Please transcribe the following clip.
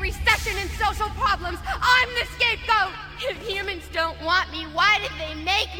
recession and social problems. I'm the scapegoat. If humans don't want me, why did they make me?